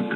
Yeah,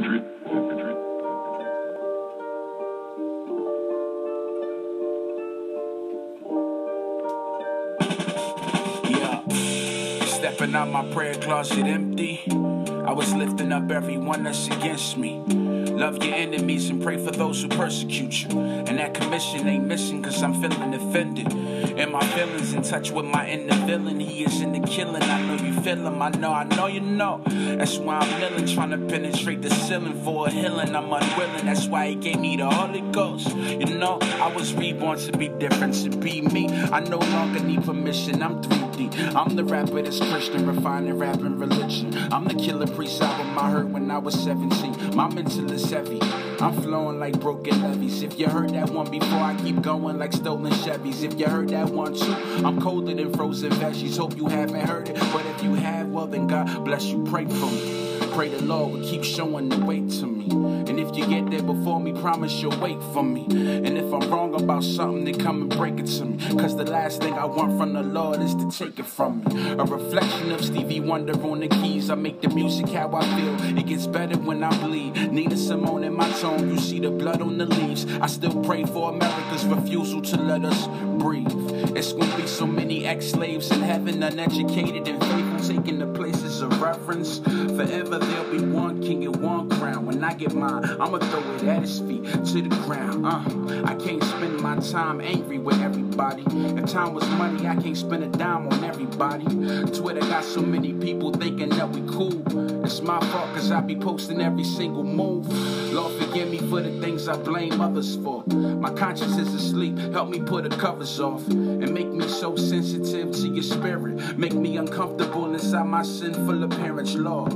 stepping out my prayer closet empty. I was lifting up everyone that's against me. Love your enemies and pray for those who persecute you. And that commission ain't missing cause I'm feeling offended. And my feelings in touch with my inner villain. He is in the killing. I know you I know, I know you know. That's why I'm kneeling, trying to penetrate the ceiling for a healing. I'm unwilling. That's why he gave me the Holy Ghost. You know, I was reborn to be different, to be me. I no longer need permission. I'm 3D. I'm the rapper that's Christian, refining rap and religion. I'm the Killah Priest album I heard when I was 17. My mental is heavy. I'm flowing like broken levees. If you heard that one before, I keep going like stolen Chevys. If you heard that one too, I'm colder than frozen veggies. Hope you haven't heard it, but if you have, well then God bless you. Pray for me. Pray the Lord will keep showing the way to me. And if you get there before me, promise you'll wait for me. And if I'm wrong about something, then come and break it to me. Cause the last thing I want from the Lord is to take it from me. A reflection of Stevie Wonder on the keys. I make the music how I feel. It gets better when I bleed. Nina Simone in my tone, you see the blood on the leaves. I still pray for America's refusal to let us breathe. It's gonna be so many ex-slaves in heaven, uneducated and faithful, taking the places of reverence. Forever there'll be one king and one crown. When I get mine, I'ma throw it at his feet to the ground. Uh, I can't spend my time angry with everybody. If time was money, I can't spend a dime on everybody. Twitter got so many people thinking that we cool. It's my fault cause I be posting every single move. Lord forgive me for the things I blame others for. My conscience is asleep, help me put the covers off. And make me so sensitive to your spirit. Make me uncomfortable inside my sinful appearance, Lord.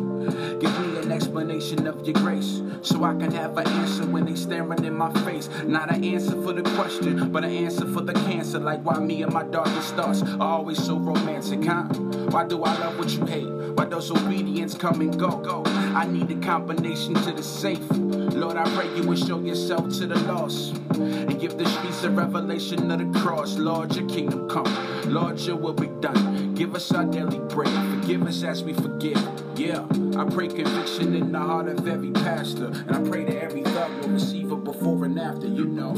Give me an explanation of your grace so I can have an answer when they staring in my face. Not an answer for the question, but an answer for the cancer. Like why me and my darkest thoughts are always so romantic, huh? Why do I love what you hate? Why does obedience come and go? go? I need a combination to the safe. Lord, I pray you will show yourself to the lost and give the streets a revelation of the cross. Lord, your kingdom come. Lord, your will be done. Give us our daily bread. Forgive us as we forgive. Yeah, I pray conviction in the heart of every pastor. And I pray that every thought will receive a before and after, you know.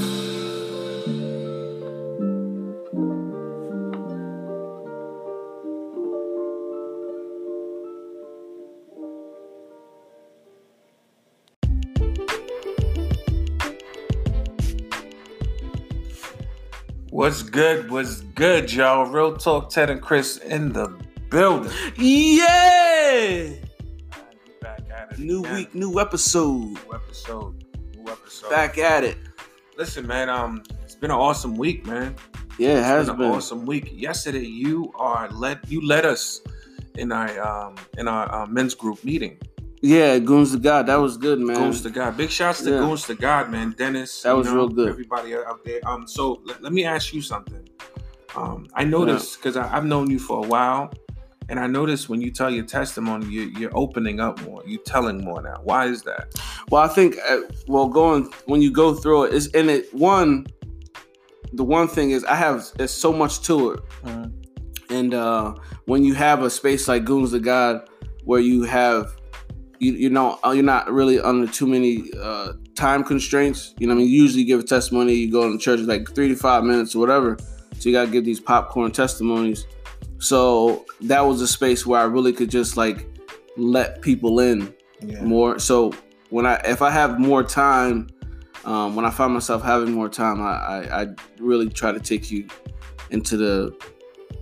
What's good? What's good, y'all? Real Talk Ted and Chris in the building. Yeah! Back at it New again. week, new episode. new episode, new episode. Back at it. Listen, man. Um, it's been an awesome week, man. Yeah, it has It's been. an awesome week. Yesterday, you are led. You led us in our um in our uh, men's group meeting. Yeah, Goons to God. That was good, man. Goons to God. Big shouts to Yeah. Goons to God, man. Dennis. That was know, real good. Everybody out there. Um, so let, let me ask you something. Um, I noticed because I've known you for a while, and I noticed when you tell your testimony, you, you're opening up more. You're telling more now. Why is that? Well, I think, uh, well, going, when you go through it, it's, and it, one, the one thing is I have, there's so much to it. And uh, when you have a space like Goons of God, where you have, you, you know, uh, you're not really under too many uh, time constraints. You know, I mean, you usually give a testimony, you go in church like three to five minutes or whatever. So you gotta give these popcorn testimonies. So that was a space where I really could just like let people in Yeah. more. So when I, if I have more time, um, when I find myself having more time, I, I, I really try to take you into the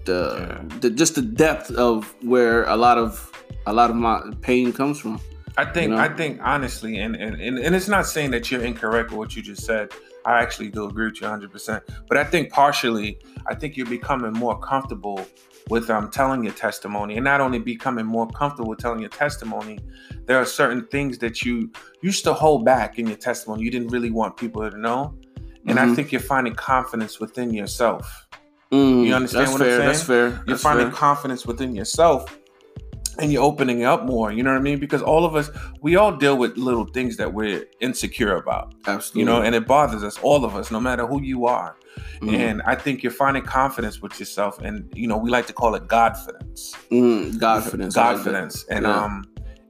the, the just the depth of where a lot of a lot of my pain comes from. I think You know? I think honestly, and, and and and it's not saying that you're incorrect with what you just said. I actually do agree with you 100. percent But I think partially, I think you're becoming more comfortable with um telling your testimony, and not only becoming more comfortable with telling your testimony, there are certain things that you used to hold back in your testimony. You didn't really want people to know, and I Mhm. think you're finding confidence within yourself. Mm, You understand what I'm fair, saying? That's fair. You're That's finding fair. confidence within yourself and you're opening up more. You know what I mean? Because all of us, we all deal with little things that we're insecure about, Absolutely. you know, and it bothers us, all of us, no matter who you are. Mhm. And I think you're finding confidence with yourself. And, you know, we like to call it Godfidence. Mm, Godfidence. I like. Godfidence. And, Yeah. um,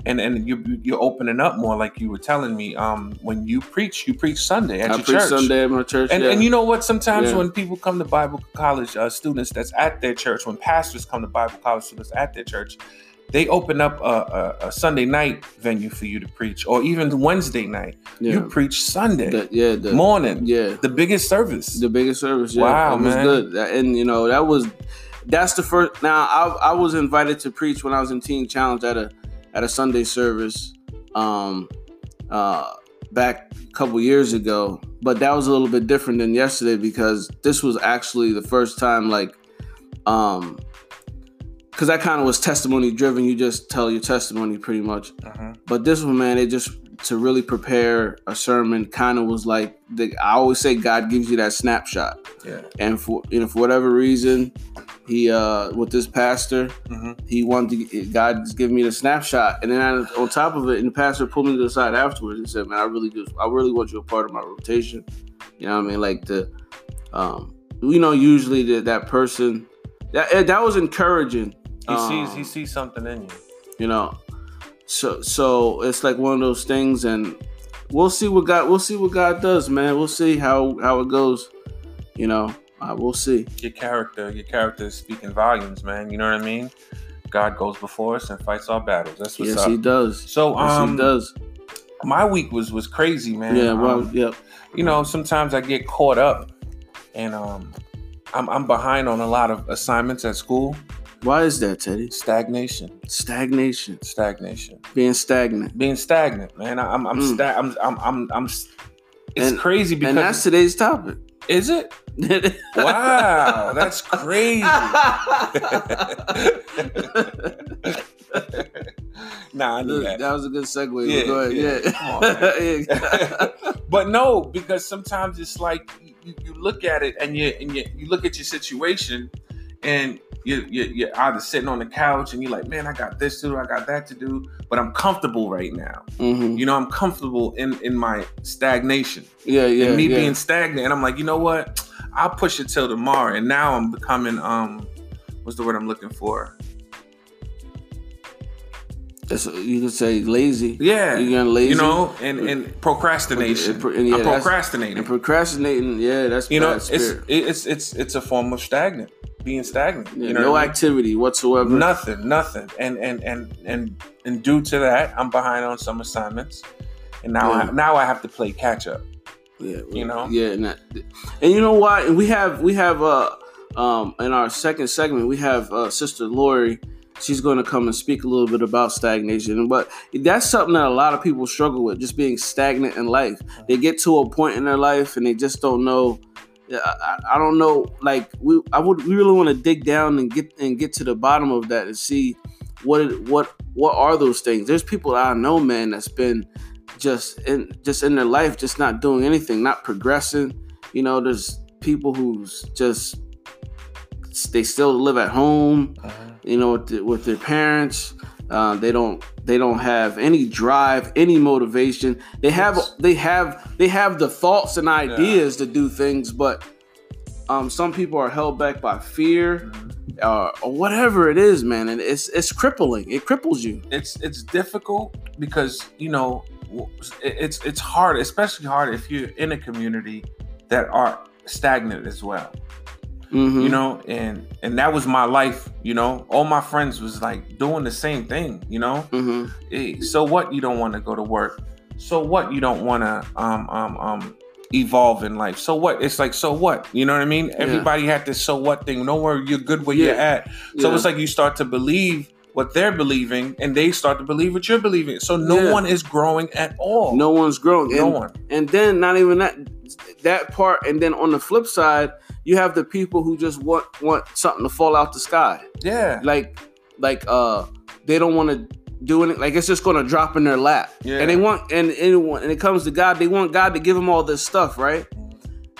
and and you you're opening up more, like you were telling me. Um, when you preach, you preach Sunday at I your preach church. Sunday at my church. And, yeah. and you know what? Sometimes Yeah. when people come to Bible college, uh, students that's at their church, when pastors come to Bible college students at their church, they open up a, a, a Sunday night venue for you to preach, or even Wednesday night. yeah. You preach Sunday The- yeah, the, morning, yeah, the biggest service. the biggest service. Yeah, Wow, it was man. good. And you know that was that's the first. Now I I was invited to preach when I was in Teen Challenge at a at a Sunday service, um, uh, back a couple years ago. But that was a little bit different than yesterday because this was actually the first time like, um, because that kind of was testimony driven. You just tell your testimony pretty much. Mhm. But this one, man, it just to really prepare a sermon kind of was like the, I always say God gives you that snapshot, Yeah. and for you know for whatever reason, he uh with this pastor, hmm he wanted to God's giving me the snapshot, and then I, on top of it, and the pastor pulled me to the side afterwards and said, "Man, I really just I really want you a part of my rotation." You know what I mean? Like the, um, you know, usually that that person that that was encouraging. He sees Um, he sees something in you. you know so so it's like one of those things and we'll see what god we'll see what god does man we'll see how how it goes you know uh, we'll see Your character, your character is speaking volumes, man. You know what I mean? God goes before us and fights our battles. That's what's yes up. he does So yes um, he does my week was was crazy, man. yeah well Um, yep you know, sometimes I get caught up, and um, I'm I'm behind on a lot of assignments at school. Why is that teddy Stagnation, stagnation stagnation, being stagnant being stagnant, man. I- I'm I'm Mm. sta- I'm, I'm I'm I'm. It's And- crazy because and that's today's topic is it? Wow, that's crazy. nah, I knew that that. was a good segue Yeah, go ahead yeah. yeah, Come on, but no, because sometimes it's like you, you look at it and you and you, you look at your situation and you, you you're either sitting on the couch and you're like, man, I got this to do, I got that to do, but I'm comfortable right now. Mhm. You know, I'm comfortable in in my stagnation yeah yeah and me yeah. being stagnant. And I'm like, you know what? I'll push it till tomorrow. And now I'm becoming um, what's the word I'm looking for? That's- you could say lazy Yeah, you're getting lazy you know, and and procrastination. And yeah, I'm procrastinating. And procrastinating, yeah, that's you know, it's spirit. it's it's it's a form of stagnant, being stagnant. Yeah, you know, no I mean? activity whatsoever. nothing, nothing, and and and and and due to that, I'm behind on some assignments, and now Yeah. I, now I have to play catch up. yeah, you know? yeah, and, that, and you know why? And we have we have uh um in our second segment we have uh, Sister Lori. She's going to come and speak a little bit about stagnation, but that's something that a lot of people struggle with, just being stagnant in life. They get to a point in their life and they just don't know. I, I- don't know. Like we, I would, we really want to dig down and get and get to the bottom of that and see what what what are those things. There's people I know, man, that's been just in just in their life, just not doing anything, not progressing. You know, there's people who's just they still live at home you know, with, the, with their parents. Uh, they don't they don't have any drive, any motivation. They have they have they have the thoughts and ideas to do things, but um, some people are held back by fear uh, or whatever it is, man, and it's it's crippling. It cripples you. It's it's difficult because you know it's it's hard, especially hard if you're in a community that are stagnant as well. Mhm. you know and and that was my life you know? All my friends was like doing the same thing you know? Mhm. Eh, so what? You don't want to go to work. So what? You don't want to um um um evolve in life. So what? It's like so what? You know what i mean? Everybody had this so what thing. Nowhere you're good where you're at. So Yeah. it's like you start to believe what they're believing and they start to believe what you're believing. So no Yeah. one is growing at all. No one's growing. no and, one. and then not even that that part, and then on the flip side, you have the people who just want want something to fall out the sky. yeah. Like like uh they don't want to do it like it's just gonna drop in their lap. Yeah. and they want and anyone and it comes to god they want god to give them all this stuff right?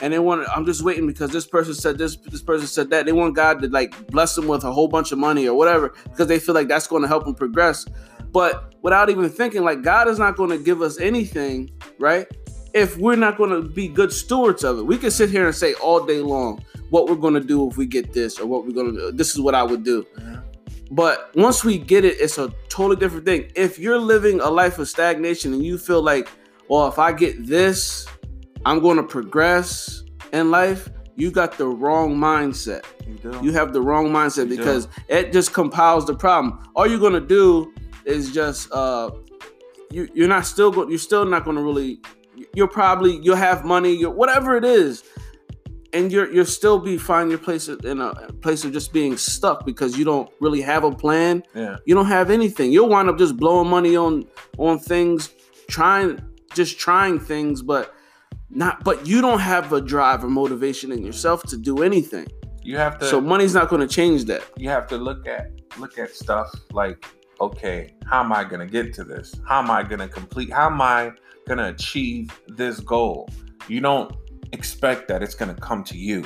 And they want i'm just waiting because this person said this this person said that. They want god to like bless them with a whole bunch of money or whatever because they feel like that's going to help them progress. But without even thinking like god is not going to give us anything right if we're not going to be good stewards of it we can sit here and say all day long what we're going to do if we get this or what we're going to do this is what i would do But once we get it, it's a totally different thing. If you're living a life of stagnation and you feel like, well, if I get this, I'm going to progress in life, you got the wrong mindset. You do. You have the wrong mindset You because it just compiles the problem. All you're gonna do is just uh, you you're not still go, you're still not gonna really. You'll probably you'll have money, you whatever it is, and you're you'll still be find your place in a place of just being stuck because you don't really have a plan. yeah. You don't have anything. You'll wind up just blowing money on on things, trying just trying things, but not. But you don't have a drive or motivation in yourself to do anything. You have to. So money's not going to change that. you have to look at look at stuff like okay how am i going to get to this how am i going to complete how am i going to achieve this goal you don't expect that it's going to come to you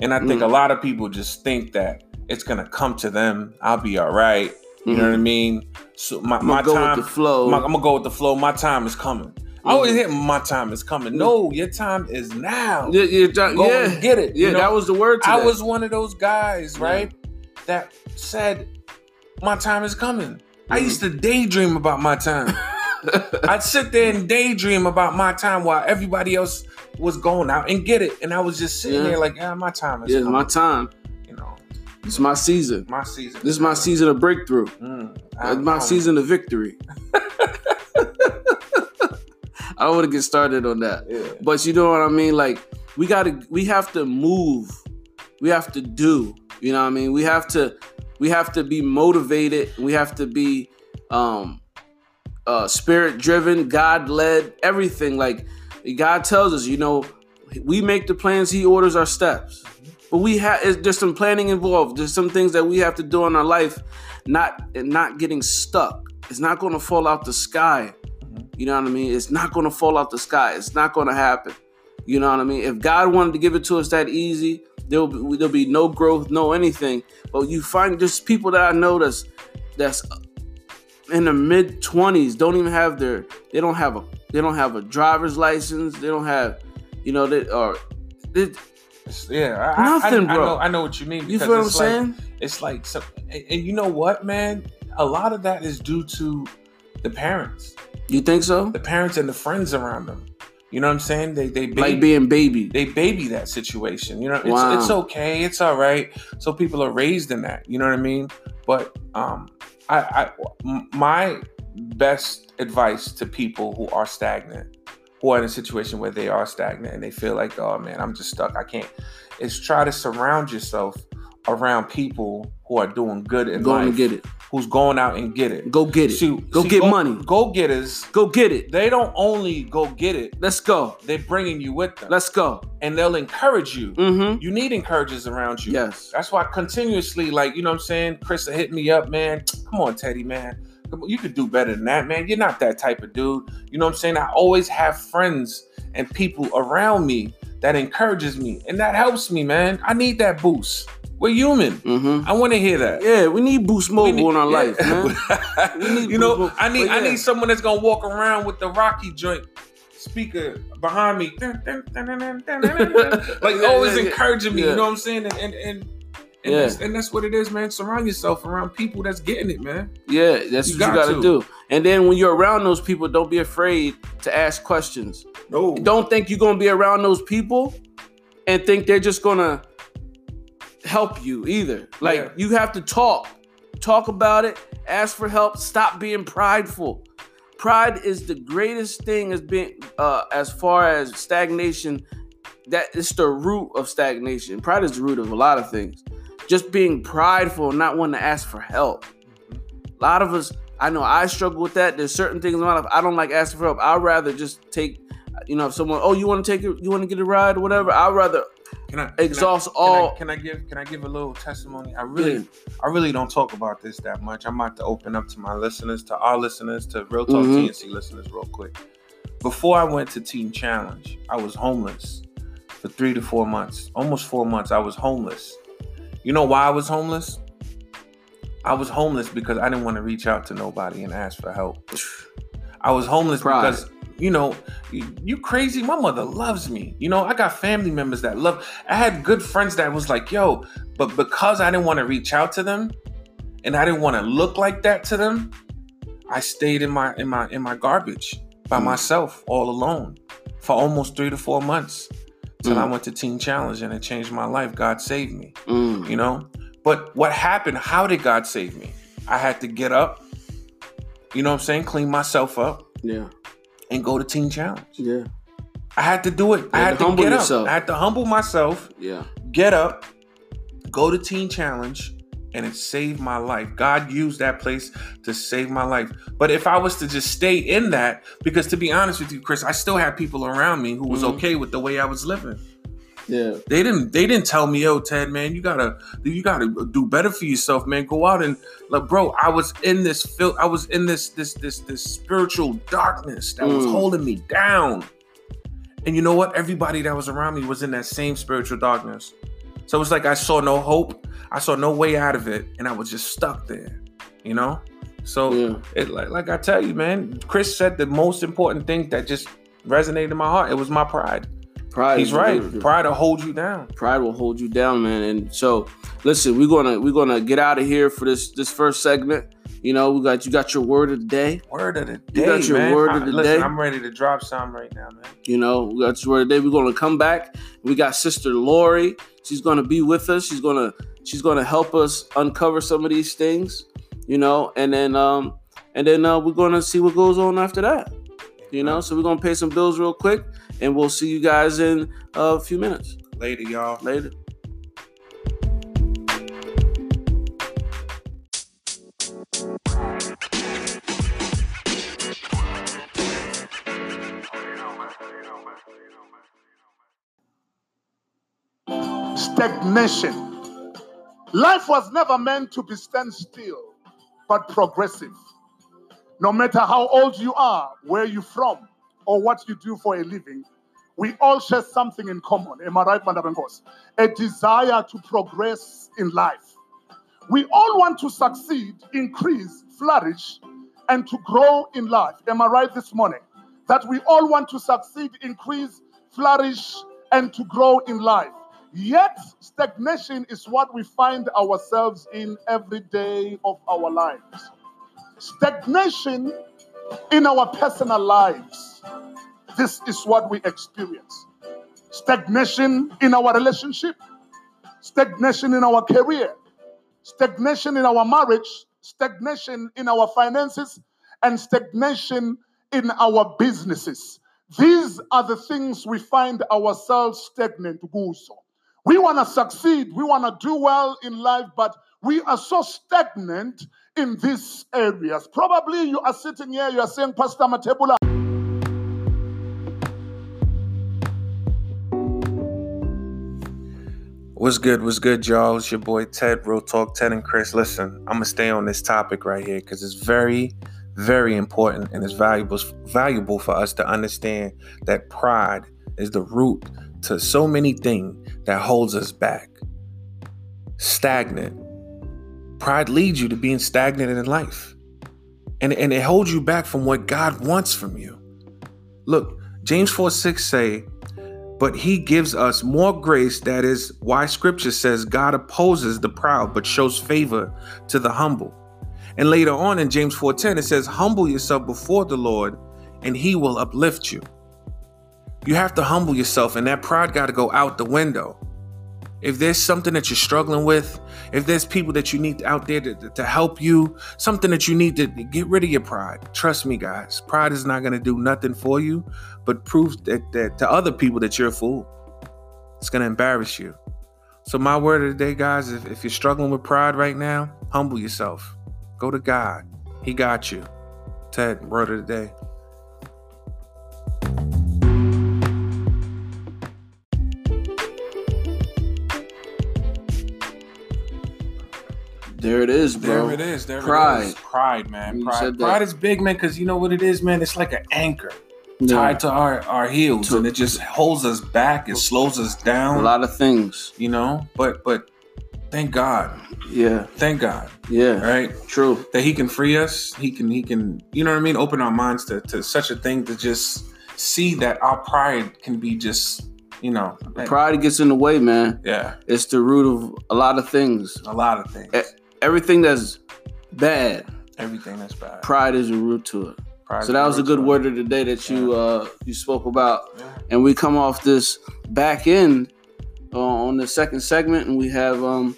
and i think Mm. a lot of people just think that it's going to come to them i'll be all right you know what i mean so my, I'm my Mm-hmm. time with the flow. my- i'm gonna go with the flow my time is coming i always Mhm. hear my time is coming no your time is now yeah, yeah, John- go yeah. get it Yeah, you know? that was the word. I that. was one of those guys, right, that said, "My time is coming." I Mhm. used to daydream about my time. I'd sit there and daydream about my time while everybody else was going out and get it, and I was just sitting Yeah. there like, "Yeah, my time is Yeah, coming." my time. you know, It's my season. my season. This is my season of breakthrough. Mm, It's my season of victory. I don't want to get started on that. Yeah. But you know what I mean? Like we gotta we have to move. We have to do. You know what I mean? We have to we have to be motivated. We have to be um uh spirit driven, God led, everything. Like God tells us, you know, we make the plans, He orders our steps. But we have there's some planning involved. There's some things that we have to do in our life, not and not getting stuck. It's not gonna fall out the sky. You know what I mean? It's not going to fall out the sky. It's not going to happen. You know what I mean? If God wanted to give it to us that easy, there'll be, there'll be no growth, no anything. But you find just people that I know that's that's in the mid twenties don't even have their they don't have a they don't have a driver's license. They don't have you know they are they, yeah, I, I- Nothing, I, I bro. know, I know what you mean. you feel what I'm like- saying? It's like, so, and, and you know what, man? A lot of that is due to the parents. You think so? the parents and the friends around them. You know what I'm saying? They they baby, Like being baby. they baby that situation. You know, it's Wow. it's okay, it's all right. So people are raised in that. You know what I mean? But um, I, I my best advice to people who are stagnant, who are in a situation where they are stagnant and they feel like, oh man, I'm just stuck. I can't. Is try to surround yourself around people who are doing good in Going life, get it. who's going out and get it. Go get it. See- go see, get money. Go getters Go get it. they don't only go get it, Let's go. they're bringing you with them. Let's go. and they'll encourage you. Mm-hmm. You need encouragers around you. Yes. That's why continuously, like, you know what I'm saying? Chris hit me up, man. Come on, Teddy, man. Come on, You could do better than that, man. You're not that type of dude. You know what I'm saying? I always have friends and people around me that encourages me. And that helps me, man. I need that boost. We're human. Mm-hmm. I want to hear that. Yeah, we need Boost Mobile need- in our yeah. life, man. You know, I need but I need someone that's gonna walk around with the Rocky joint speaker behind me, Dun, dun, dun, like always yeah, yeah. encouraging me. Yeah. You know what I'm saying? And and and, and, Yeah. that's, and that's what it is, man. Surround yourself around people that's getting it, man. Yeah, that's You what got you got to to. do. And then when you're around those people, don't be afraid to ask questions. No, Don't think you're gonna be around those people and think they're just gonna help you either. Like Yeah. you have to talk, talk about it, ask for help. Stop being prideful. Pride is the greatest thing as being uh, as far as stagnation. That is the root of stagnation. Pride is the root of a lot of things. Just being prideful, and not wanting to ask for help. A lot of us, I know I struggle with that. There's certain things in my life I don't like asking for help. I'd rather just take, you know, if someone, oh, you want to take it, you want to get a ride or whatever. I'd rather can I can I- exhaust Can I, all. can I give can I give a little testimony? I really Yeah. I really don't talk about this that much. I'm about to open up to my listeners, to our listeners, to Real Talk Mhm. TNC listeners, real quick. Before I went to Teen Challenge, I was homeless for three to four months, almost four months. I was homeless. You know why I was homeless? I was homeless because I didn't want to reach out to nobody and ask for help. I was homeless Pride. because you know, you, you crazy. My mother loves me. You know, I got family members that love. I had good friends that was like, yo, but because I didn't want to reach out to them, and I didn't want to look like that to them, I stayed in my in my in my garbage by Mm. myself, all alone, for almost three to four months, till I Mm. went to Teen Challenge and it changed my life. God saved me, Mm. you know. But what happened? How did God save me? I had to get up, you know what I'm saying, clean myself up, Yeah. and go to Teen Challenge. Yeah. I had to do it. I had had to to, get yourself. up. I had to humble myself, Yeah. get up, go to Teen Challenge, and it saved my life. God used that place to save my life. But if I was to just stay in that, because to be honest with you, Chris, I still had people around me who was Mhm. okay with the way I was living. Yeah. They didn't. They didn't tell me, oh Ted, man, you gotta, you gotta do better for yourself, man. Go out and like, bro. I was in this fil- I was in this, this, this, this spiritual darkness that was Mm. holding me down. And you know what? Everybody that was around me was in that same spiritual darkness. So it was like I saw no hope. I saw no way out of it, and I was just stuck there. You know. So Yeah. it like, like I tell you, man. Chris said the most important thing that just resonated in my heart. It was my pride. Pride. He's right. Pride will hold you down. pride will hold you down, man. And so, listen, we're gonna we're gonna get out of here for this this first segment. You know, we got you got your word of the day. Word of the day, You got your man. word of I- the listen, day? I'm ready to drop some right now, man. You know, we got your word of the day. We're gonna come back. We got Sister Lori. She's gonna be with us. She's gonna she's gonna help us uncover some of these things. You know, and then um and then uh, we're gonna see what goes on after that. You know, so we're gonna pay some bills real quick, and we'll see you guys in a few minutes Later, y'all. later. Stagnation. Life was never meant to be stand still, but progressive. No matter how old you are, where you're from, or what you do for a living, we all share something in common. Am I right, Madam Ngos? A desire to progress in life. We all want to succeed, increase, flourish, and to grow in life. Am I right this morning? That we all want to succeed, increase, flourish, and to grow in life. Yet, stagnation is what we find ourselves in every day of our lives. Stagnation in our personal lives. This is what we experience. Stagnation in our relationship, stagnation in our career, stagnation in our marriage, stagnation in our finances, and stagnation in our businesses. These are the things we find ourselves stagnant. kuzo. We want to succeed, we want to do well in life, but we are so stagnant in these areas. Probably you are sitting here, you are saying, Pastor Matebula. What's good? What's good, y'all? It's your boy Ted, Real Talk Ted and Chris. Listen, I'm gonna stay on this topic right here because it's very, very important and it's valuable valuable for us to understand that pride is the root to so many things that holds us back. Stagnant. Pride leads you to being stagnant in life. And, and it holds you back from what God wants from you. Look, James 4 6 say, but he gives us more grace. That is why scripture says God opposes the proud, but shows favor to the humble. And later on in James 4:10, it says, Humble yourself before the Lord, and he will uplift you. You have to humble yourself, and that pride got to go out the window. If there's something that you're struggling with, if there's people that you need out there to, to help you, something that you need to get rid of your pride. Trust me, guys, pride is not going to do nothing for you, but prove that, that to other people that you're a fool. It's going to embarrass you. So, my word of the day, guys, if, if you're struggling with pride right now, humble yourself. Go to God. He got you. Ted, word of the day. There it is, bro. There it is. There Pride. it is. Pride, man. Pride. Pride is big, man, because you know what it is, man? It's like an anchor Yeah. tied to our, our heels, To- and it just holds us back. It slows us down. A lot of things. you know. But but thank God, Yeah. thank God, Yeah. right? True. That He can free us. He can He can you know what I mean. Open our minds to to such a thing to just see that our pride can be just you know Pride gets in the way, man. Yeah, It's the root of a lot of things. a lot of things. Eh, Everything that's bad, everything that's bad, pride is a root to it. Pride so that was a good word of the day that you yeah. uh, you spoke about, yeah. and we come off this back end uh, on the second segment, and we have um,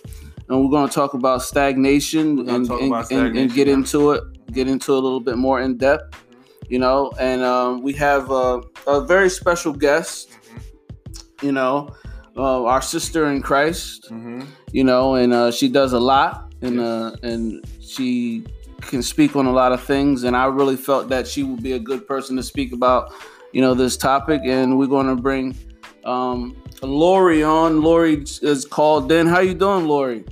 and we're going to talk about stagnation and, and, about stagnation, and, and, get into it, get into a little bit more in depth, mm-hmm. you know. And um, we have uh, a very special guest, mm-hmm. you know, uh, our sister in Christ, mm-hmm. you know, and uh, she does a lot, and yes. Uh, and she can speak on a lot of things. And I really felt that she would be a good person to speak about, you know, this topic. And we're going to bring um, Lori on. Lori is called in. How you doing, Lori?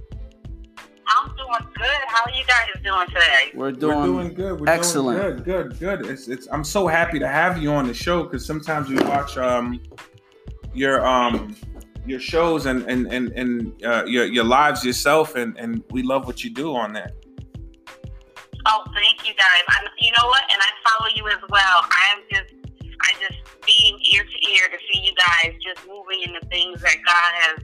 I'm doing good. How are you guys doing today? We're doing, We're doing good. We're excellent. Doing good, good, good. It's, it's. I'm so happy to have you on the show because sometimes we watch um your um your shows and and and, and uh, your your lives yourself, and and we love what you do on that. Oh, thank you guys. I'm, you know what? And I follow you as well. I'm just, I just being ear to ear to see you guys just moving in the things that God has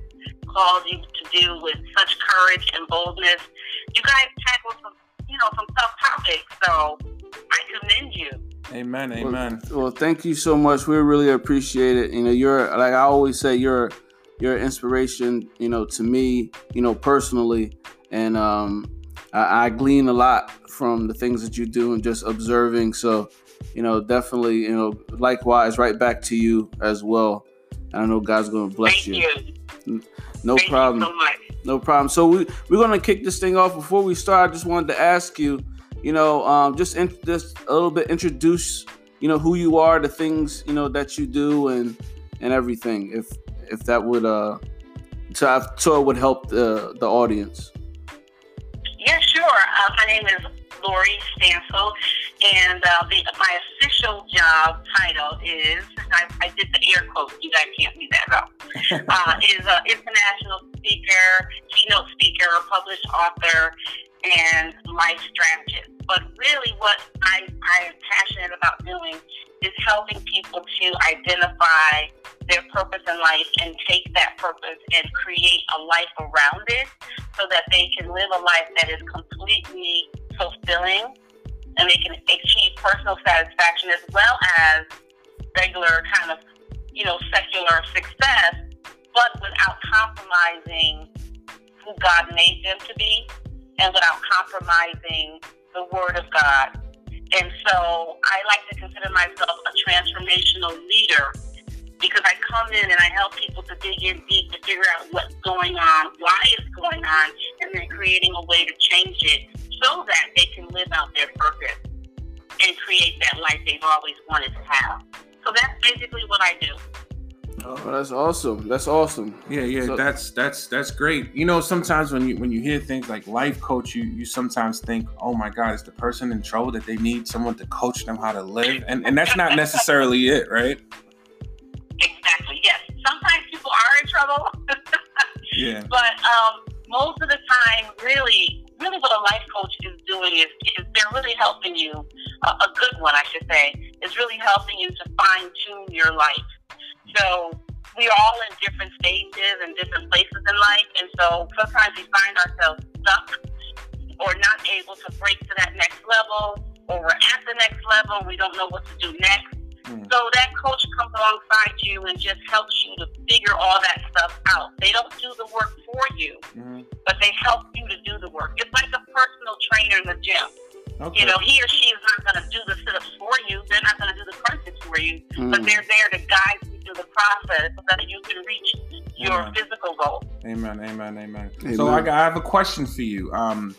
called you to do with such courage and boldness. You guys tackle some, you know, some tough topics. So I commend you. Amen. Amen. Well, well, thank you so much. We really appreciate it. You know, you're like I always say, you're you're inspiration. You know, to me, you know, personally, and um, I, I glean a lot from the things that you do and just observing. So, you know, definitely, you know, likewise, right back to you as well. I know God's going to bless Thank you. you. No Thank problem. So no problem. So we we're gonna kick this thing off. Before we start, I just wanted to ask you, you know, um, just in, just a little bit introduce, you know, who you are, the things you know that you do, and and everything. If if that would uh, so, so it would help the the audience. Yeah, sure. Uh, my name is Lori Stansel, and uh, the, my official job title is I, I, did the air quotes. You guys can't see that though. uh, is an international speaker, keynote speaker, published author, and life strategist. But really, what I, I am passionate about doing is helping people to identify their purpose in life and take that purpose and create a life around it so that they can live a life that is completely fulfilling and they can achieve personal satisfaction as well as regular kind of, you know, secular success, but without compromising who God made them to be and without compromising the Word of God. And so I like to consider myself a transformational leader because I come in and I help people to dig in deep to figure out what's going on, why it's going on, and then creating a way to change it so that they can live out their purpose and create that life they've always wanted to have. So that's basically what I do. Oh, that's awesome. That's awesome. Yeah, yeah, so, that's that's that's great. You know, sometimes when you when you hear things like life coach, you you sometimes think, oh my God, is the person in trouble that they need someone to coach them how to live? And and that's not necessarily it, right? Sometimes people are in trouble. yeah. But um, most of the time, really, really, what a life coach is doing is, is they're really helping you. Uh, a good one, I should say, is really helping you to fine tune your life so we are all in different stages and different places in life. And so sometimes we find ourselves stuck or not able to break to that next level, or we're at the next level, we don't know what to do next. Mm. So that coach comes alongside you and just helps you to figure all that stuff out. They don't do the work for you, mm. but they help you to do the work. It's like a personal trainer in the gym. Okay. You know, he or she is not going to do the sit-ups for you. They're not going to do the crunches for you, mm. but they're there to guide you through the process so that you can reach your amen. physical goal. Amen, amen, amen. amen. So I, I, have a question for you. Um,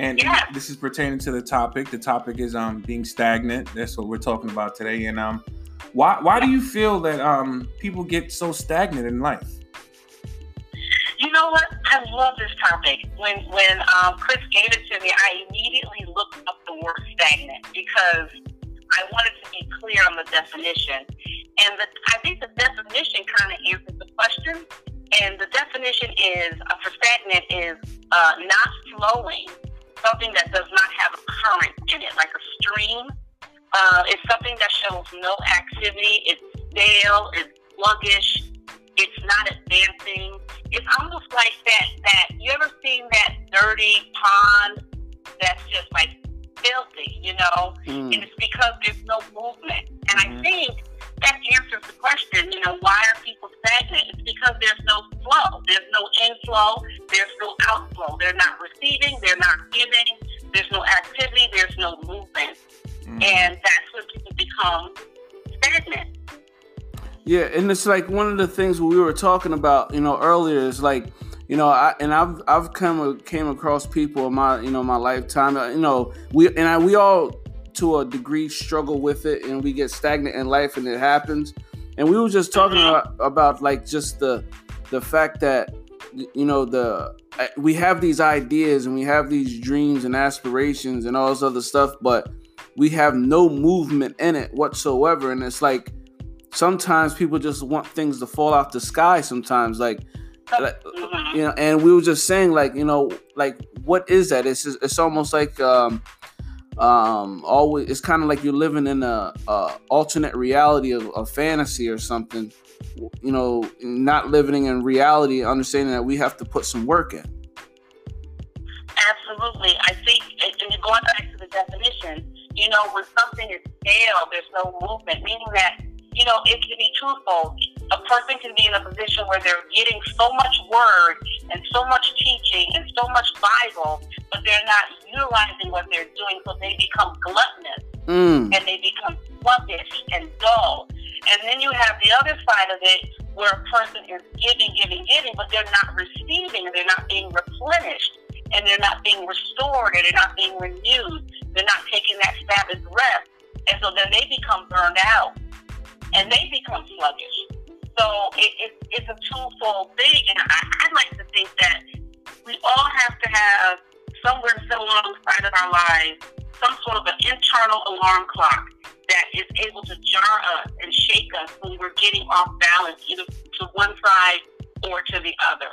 and yes. this is pertaining to the topic. The topic is um being stagnant. That's what we're talking about today. And um, why why do you feel that um people get so stagnant in life? You know what? I love this topic. When when um, Chris gave it to me, I immediately looked up the word stagnant because I wanted to be clear on the definition. And the, I think the definition kind of answers the question. And the definition is uh, for stagnant is uh, not flowing, something that does not have a current in it, like a stream. Uh, it's something that shows no activity. It's stale. It's sluggish It's not advancing. It's almost like that. That you ever seen that dirty pond that's just like filthy, you know? Mm. And it's because there's no movement. And Mhm. I think that answers the question, you know, why are people stagnant? It's because there's no flow. There's no inflow. There's no outflow. They're not receiving. They're not giving. There's no activity. There's no movement. Mhm. And that's when people become stagnant. Yeah, and it's like one of the things we were talking about, you know, earlier is like, you know, I and I've I've come came across people in my you know my lifetime, you know, we and I we all to a degree struggle with it and we get stagnant in life and it happens. And we were just talking Mhm. about, about like just the the fact that you know the we have these ideas and we have these dreams and aspirations and all this other stuff, but we have no movement in it whatsoever. And it's like sometimes people just want things to fall out the sky. Sometimes, like, like, Mhm. you know, and we were just saying, like, you know, like, what is that? It's just, it's almost like um, um, always. It's kind of like you're living in a, a alternate reality of a fantasy or something. You know, not living in reality, understanding that we have to put some work in. Absolutely. I think, and going back to the definition, you know, when something is stale, there's no movement, meaning that, you know, it can be twofold. A person can be in a position where they're getting so much word and so much teaching and so much Bible, but they're not utilizing what they're doing, so they become gluttonous Mm. and they become sluggish and dull. And then you have the other side of it where a person is giving, giving, giving, but they're not receiving and they're not being replenished and they're not being restored and they're not being renewed. They're not taking that Sabbath rest. And so then they become burned out and they become sluggish. So it, it, it's a twofold thing. And I, I'd like to think that we all have to have somewhere set alongside of our lives some sort of an internal alarm clock that is able to jar us and shake us when we're getting off balance, either to one side or to the other.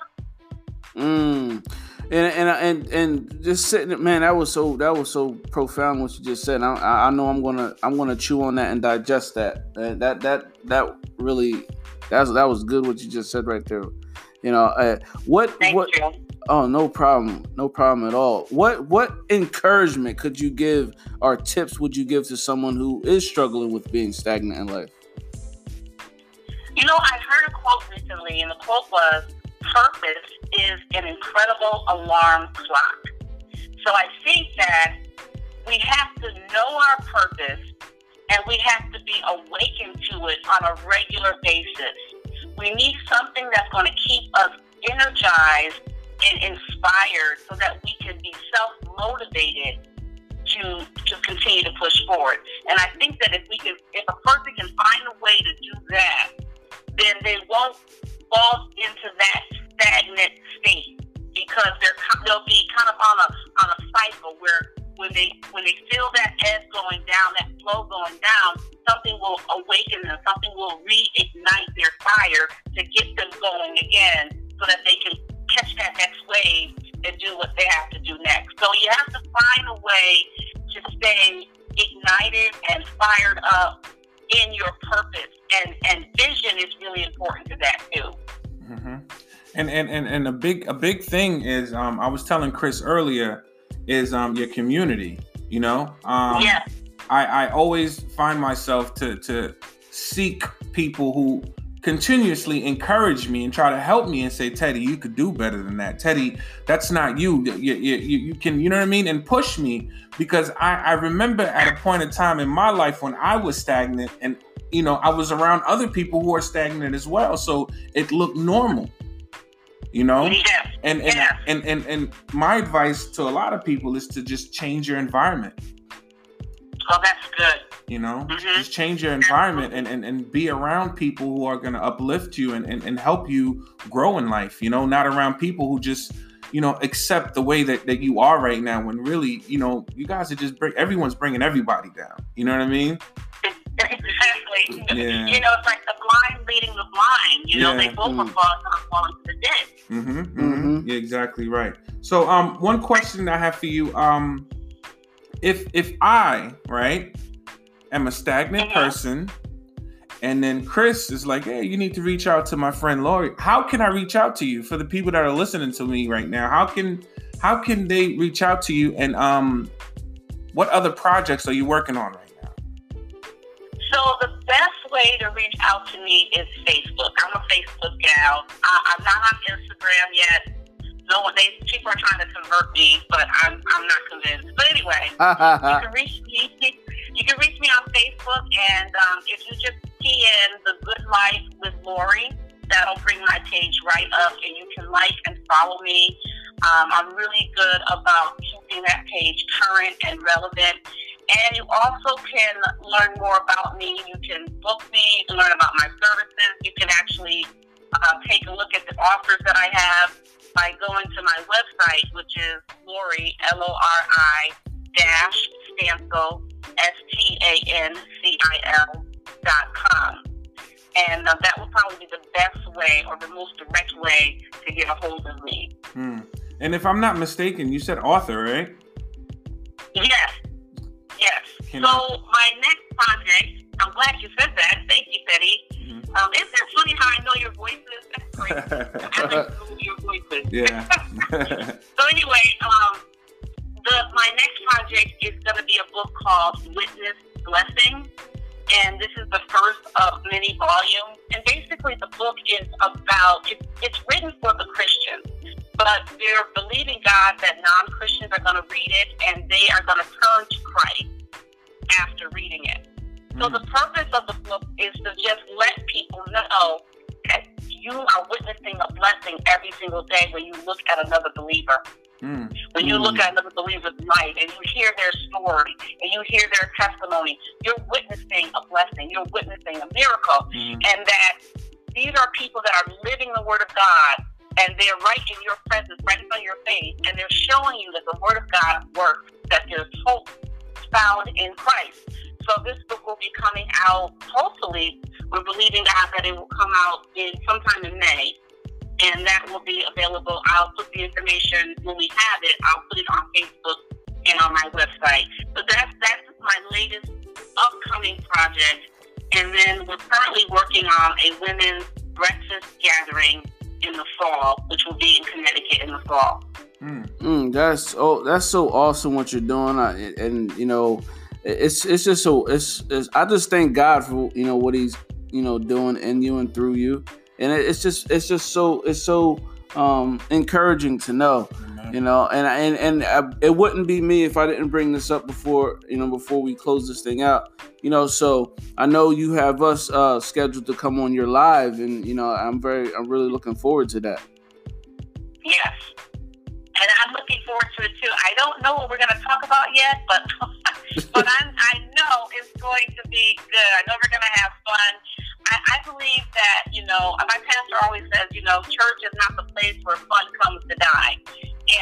Mm. And and and and just sitting, man, that was so that was so profound what you just said. I, I I know I'm gonna I'm gonna chew on that and digest that. And that that that really that's that was good what you just said right there. You know, uh, what Thank what? you. Oh, no problem, no problem at all. What what encouragement could you give or tips would you give to someone who is struggling with being stagnant in life? You know, I heard a quote recently, and the quote was, Purpose is an incredible alarm clock. So I think that we have to know our purpose and we have to be awakened to it on a regular basis. We need something that's going to keep us energized and inspired so that we can be self motivated to to continue to push forward. And I think that if we can if a person can find a way to do that, then they won't fall into that stagnant state because they're they'll be kind of on a on a cycle where when they when they feel that edge going down, that flow going down, something will awaken them, something will reignite their fire to get them going again, so that they can catch that next wave and do what they have to do next. So you have to find a way to stay ignited and fired up in your purpose, and and vision is really important to that too. hmm And, and and and a big a big thing is um I was telling Chris earlier is um your community. You know, um, yes. I I always find myself to to seek people who continuously encourage me and try to help me and say Teddy you could do better than that Teddy that's not you you, you, you can you know what I mean and push me because I I remember at a point in time in my life when I was stagnant and you know I was around other people who are stagnant as well so it looked normal you know Yes. and and, Yeah. and and and my advice to a lot of people is to just change your environment Oh, that's good. You know Mhm. just change your environment and, and and be around people who are going to uplift you and, and and help you grow in life you know not around people who just you know accept the way that, that you are right now when really you know you guys are just bring everyone's bringing everybody down you know what i mean exactly. Yeah. You know, it's like the blind leading the blind. You know, Yeah. they both Mm. are falling, are falling to the ditch. mm-hmm, Mhm. mm-hmm. you're exactly right so um one question i have for you um if if i right am a stagnant Mhm. person And then Chris is like, "Hey, you need to reach out to my friend Lori. How can I reach out to you for the people that are listening to me right now? How can how can they reach out to you? And um, what other projects are you working on right now? So the best way to reach out to me is Facebook. I'm a Facebook gal. Uh, I'm not on Instagram yet. No one, they people are trying to convert me, but I'm I'm not convinced. But anyway, you can reach me. You can reach me on Facebook, and um, if you just key in the Good Life with Lori, that'll bring my page right up, and you can like and follow me. Um, I'm really good about keeping that page current and relevant. And you also can learn more about me. You can book me. You can learn about my services. You can actually uh, take a look at the offers that I have by going to my website, which is Lori, L O R I dash Stancil, S T A N C I L dot com. And uh, that will probably be the best way or the most direct way to get a hold of me. Hmm. And if I'm not mistaken, you said author, right? Yes. Yes. Can so I- my next project, I'm glad you said that. Thank you, Betty. Mhm. Um, isn't it funny how I know your voices? That's great. I know your voices. yeah. So anyway, um, the my next project is going to be a book called Witness Blessing, and this is the first of many volumes. And basically, the book is about it's, it's written for the Christians, but they're believing God that non-Christians are going to read it and they are going to turn to Christ after reading it. So hmm. the purpose of the book is to just let people know that you are witnessing a blessing every single day when you look at another believer. Mm. When you look at another believer's life and you hear their story and you hear their testimony, you're witnessing a blessing. You're witnessing a miracle. Mhm. And that these are people that are living the Word of God and they're right in your presence, right in front of your face, and they're showing you that the Word of God works, that there's hope found in Christ. So this book will be coming out, hopefully, we're believing God that it will come out in sometime in May. And that will be available. I'll put the information when we have it. I'll put it on Facebook and on my website. So that's that's my latest upcoming project. And then we're currently working on a women's breakfast gathering in the fall, which will be in Connecticut in the fall. Mm. Mm, that's oh, that's so awesome what you're doing, I, and you know, it's it's just so it's, it's I just thank God for you know what He's you know doing in you and through you, and it's just it's just so it's so um encouraging to know, you know, and and and I, it wouldn't be me if I didn't bring this up before you know before we close this thing out, you know. So I know you have us uh scheduled to come on your live, and you know I'm very I'm really looking forward to that. Yes. And I'm looking forward to it too. I don't know what we're going to talk about yet, but but I'm, I know it's going to be good. I know we're going to have fun. I, believe that, you know, my pastor always says, you know, church is not the place where fun comes to die.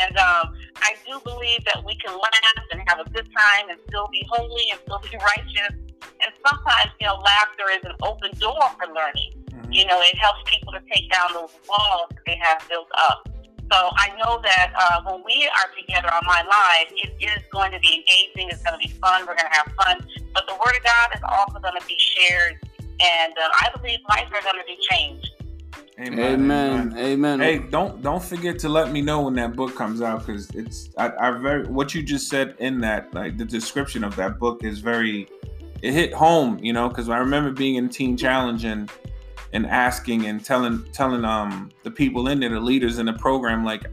And um, I do believe that we can laugh and have a good time and still be holy and still be righteous. And sometimes, you know, laughter is an open door for learning. Mhm. You know, it helps people to take down those walls that they have built up. So I know that uh, when we are together on my live, it is going to be engaging. It's going to be fun. We're going to have fun. But the Word of God is also going to be shared. And uh, I believe lives are going to be changed. Amen. Amen. Hey, don't don't forget to let me know when that book comes out because it's I, I very what you just said in that like the description of that book is very it hit home, you know, because I remember being in Teen Challenge and and asking and telling telling um the people in there, the leaders in the program, like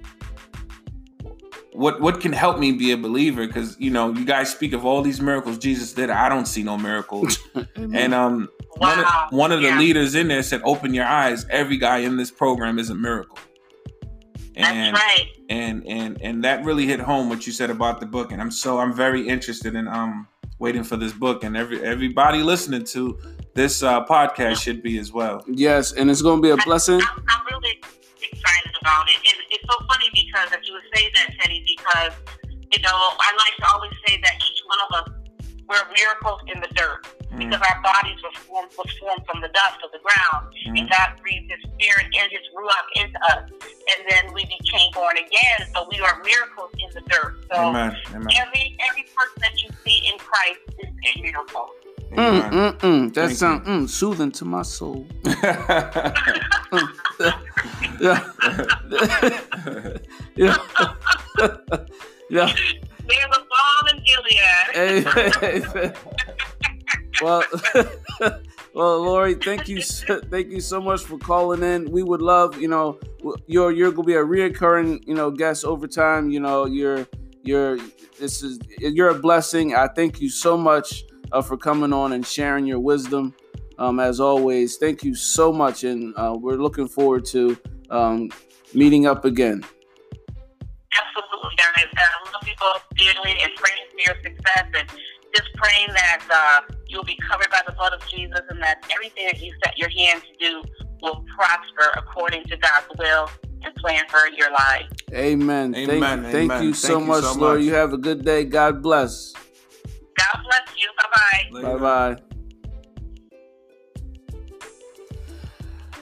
what what can help me be a believer? Because you know, you guys speak of all these miracles Jesus did. I don't see no miracles. and um one of, one of the leaders in there said, "Open your eyes. Every guy in this program is a miracle." And That's right. and and and that really hit home what you said about the book. And I'm so I'm very interested in um waiting for this book. And every everybody listening to this uh, podcast should be as well. Yes, and it's gonna be a blessing. I'm, I'm really excited about it. it. It's so funny because if you would say that, Teddy, because, you know, I like to always say that each one of us, we're miracles in the dirt. Mm. Because our bodies were formed, was formed from the dust of the ground. And Mhm. God breathed His Spirit and His Ruach into us. And then we became born again. So we are miracles in the dirt. So Amen. Amen. every every person that you see in Christ is a miracle. Mm, mm, mm. That sounds mm, soothing to my soul. yeah. yeah. yeah. There's a balm in Gilead. Hey, hey, well, well, Lori, thank you, so- thank you so much for calling in. We would love, you know, you're you're gonna be a reoccurring, you know, guest over time. You know, you're you're this is you're a blessing. I thank you so much uh, for coming on and sharing your wisdom. Um, as always, thank you so much, and uh, we're looking forward to um, meeting up again. Absolutely, guys. Uh, I love you both dearly and praying for your success and just praying that uh, you'll be covered by the blood of Jesus and that everything that you set your hand to do will prosper according to God's will and plan for your life. Amen. Amen, Thank, thank you so Thank you much, so Lord. much. You have a good day. God bless. God bless you. Bye bye. Bye bye.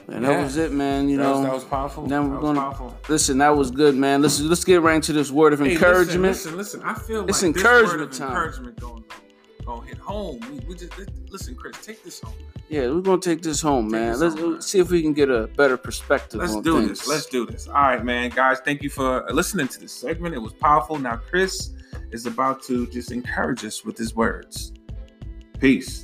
And that was it, man. You that, know, was, that was powerful. now that we're was gonna powerful. listen. That was good, man. Let's let's get right into this word of Hey, encouragement. Listen, listen, listen. I feel It's like encouragement this word time. encouragement going going hit home. We, we just listen, Chris. Take this home. Yeah, we're gonna take this home, Take man. this Let's home, man. see if we can get a better perspective. Let's on do things. this. Let's do this. All right, man, guys. Thank you for listening to this segment. It was powerful. Now, Chris is about to just encourage us with his words. Peace.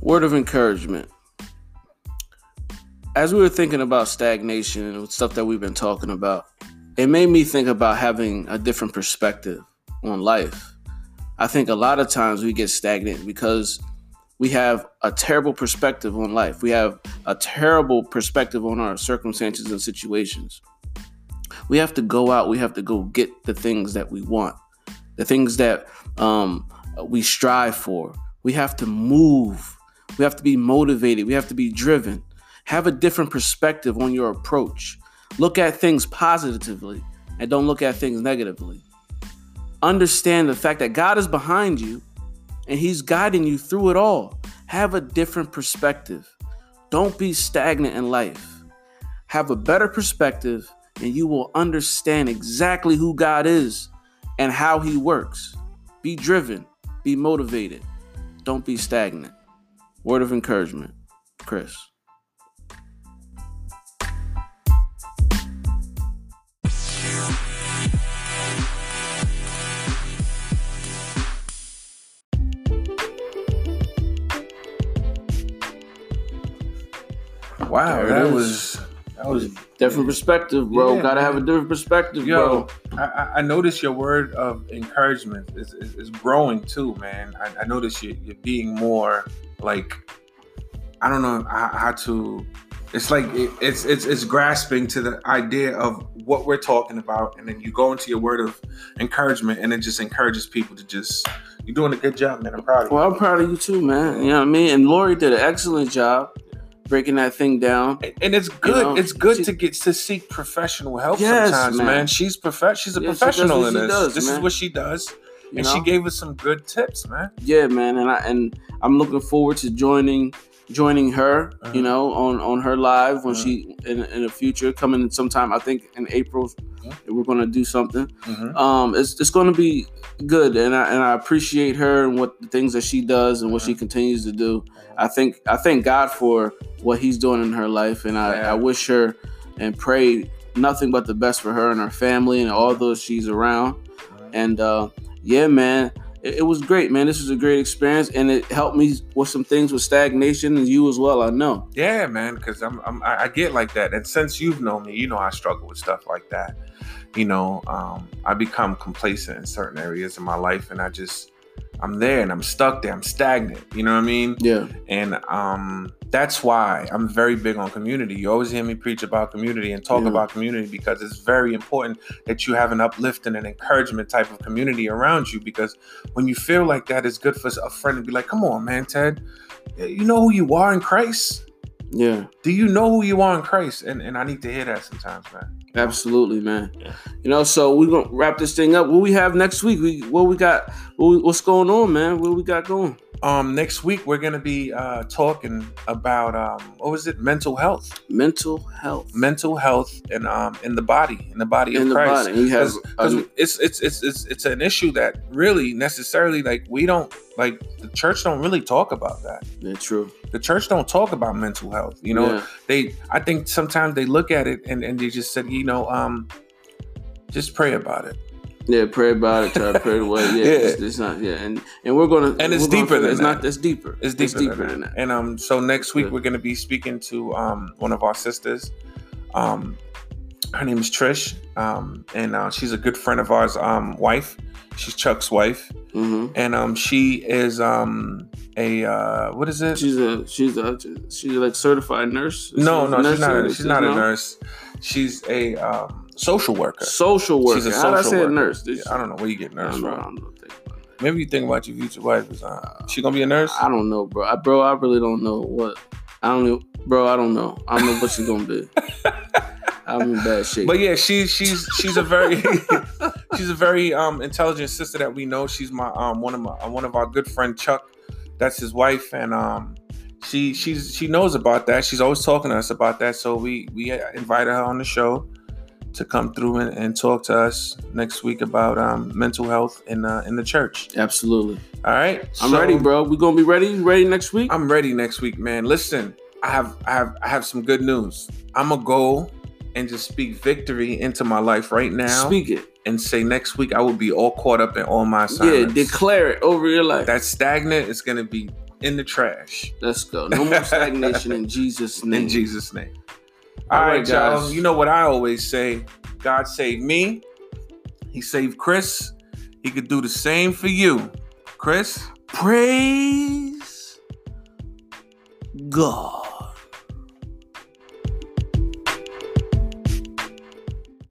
Word of encouragement. As we were thinking about stagnation and stuff that we've been talking about, it made me think about having a different perspective on life. I think a lot of times we get stagnant because we have a terrible perspective on life. We have a terrible perspective on our circumstances and situations. We have to go out, we have to go get the things that we want, the things that um, we strive for. We have to move. We have to be motivated. We have to be driven. Have a different perspective on your approach. Look at things positively and don't look at things negatively. Understand the fact that God is behind you and He's guiding you through it all. Have a different perspective. Don't be stagnant in life. Have a better perspective, and you will understand exactly who God is and how He works. Be driven, be motivated. Don't be stagnant. Word of encouragement, Chris. Wow, There that was that was Different perspective, bro. Yeah, Gotta have a different perspective, Yo, bro. I, I- noticed your word of encouragement is, is, is growing too, man. I, I noticed you, you're being more like, I don't know how, how to. It's like it, it's it's it's grasping to the idea of what we're talking about, and then you go into your word of encouragement, and it just encourages people to just. You're doing a good job, man. I'm proud of you. Well, I'm proud of you too, man. You know what I mean? And Lori did an excellent job breaking that thing down. And- it's good. know, it's good she- to get to seek professional help Yes, sometimes, man. man. She's prof- She's a Yeah, professional what in this. does, this is what she does, You and know? she gave us some good tips, man. Yeah, man, and I and I'm looking forward to joining joining her. Uh-huh. You know, on on her live when Uh-huh. she in in the future coming in sometime. I think in April Yeah. we're gonna do something. Mhm. Um, it's it's gonna be good, and I and I appreciate her and what the things that she does and what Uh-huh. she continues to do. I think I thank God for what He's doing in her life, and I. I wish her and pray nothing but the best for her and her family and all those she's around. And uh, yeah, man, it, it was great, man. This was a great experience, and it helped me with some things with stagnation and you as well. I know. Yeah, man, because I'm, I'm I get like that, and since you've known me, you know I struggle with stuff like that. You know, um, I become complacent in certain areas of my life, and I just I'm there and I'm stuck there. I'm stagnant. You know what I mean? Yeah, And um, that's why I'm very big on community. You always hear me preach about community and talk Yeah. about community because it's very important that you have an uplifting and encouragement type of community around you. Because when you feel like that, it's good for a friend to be like, "Come on, man, Ted, you know who you are in Christ." Yeah, Do you know who you are in Christ? And and I need to hear that sometimes, man. Absolutely, man. Yeah. You know, so we're gonna wrap this thing up. What we have next week? We what we got? What we, what's going on, man? What we got going? Um, next week we're gonna be uh talking about um what was it? Mental health. Mental health Mental health and um in the body, in the body in of the Christ. body. We have because um, it's, it's it's it's it's an issue that really necessarily like we don't like the church don't really talk about that yeah, true. the church don't talk about mental health you know Yeah. they i think sometimes they look at it and, and they just said you know um just pray about it Yeah, pray about it. Try to pray away. Yeah, Yeah. It's, it's not. Yeah, and and we're gonna And it's we're gonna deeper than it's that. not. It's deeper. it's deeper, than, that. and um so next week Yeah. we're to be speaking to um one of our sisters um her name is trish um and uh, she's a good friend of ours um wife she's chuck's wife Mm-hmm. and um she is um a uh what is it She's a she's a she's like certified nurse. no no a she's not a, nurse, she's not a nurse she's a um social worker Social worker. she's a How did I social say worker. nurse? Did Yeah, i don't know where you get I nurse don't know. I from don't. Think about that. maybe you think about your future wife is uh she gonna be a nurse I don't know, bro. I, bro, I really don't know what. I don't know, bro. I don't know. I don't know what she's gonna be. I'm in bad shape. But yeah, she's she's she's a very she's a very um intelligent sister that we know. She's my um one of my one of our good friend Chuck. That's his wife, and um she she's she knows about that. She's always talking to us about that. So we we invited her on the show to come through and, and talk to us next week about um mental health in uh, in the church. Absolutely. All right, I'm So- ready, bro. We gonna be ready. Ready next week? I'm ready next week, man. Listen, I have I have I have some good news. I'm gonna go and just speak victory into my life right now. Speak it. and say next week I will be all caught up in all my Yeah, declare it over your life. that stagnant is gonna be in the trash Let's go. No more stagnation in Jesus' name. in Jesus' name. All All right, right, y'all. guys. You know what I always say: God saved me. He saved Chris. He could do the same for you, Chris. Praise God.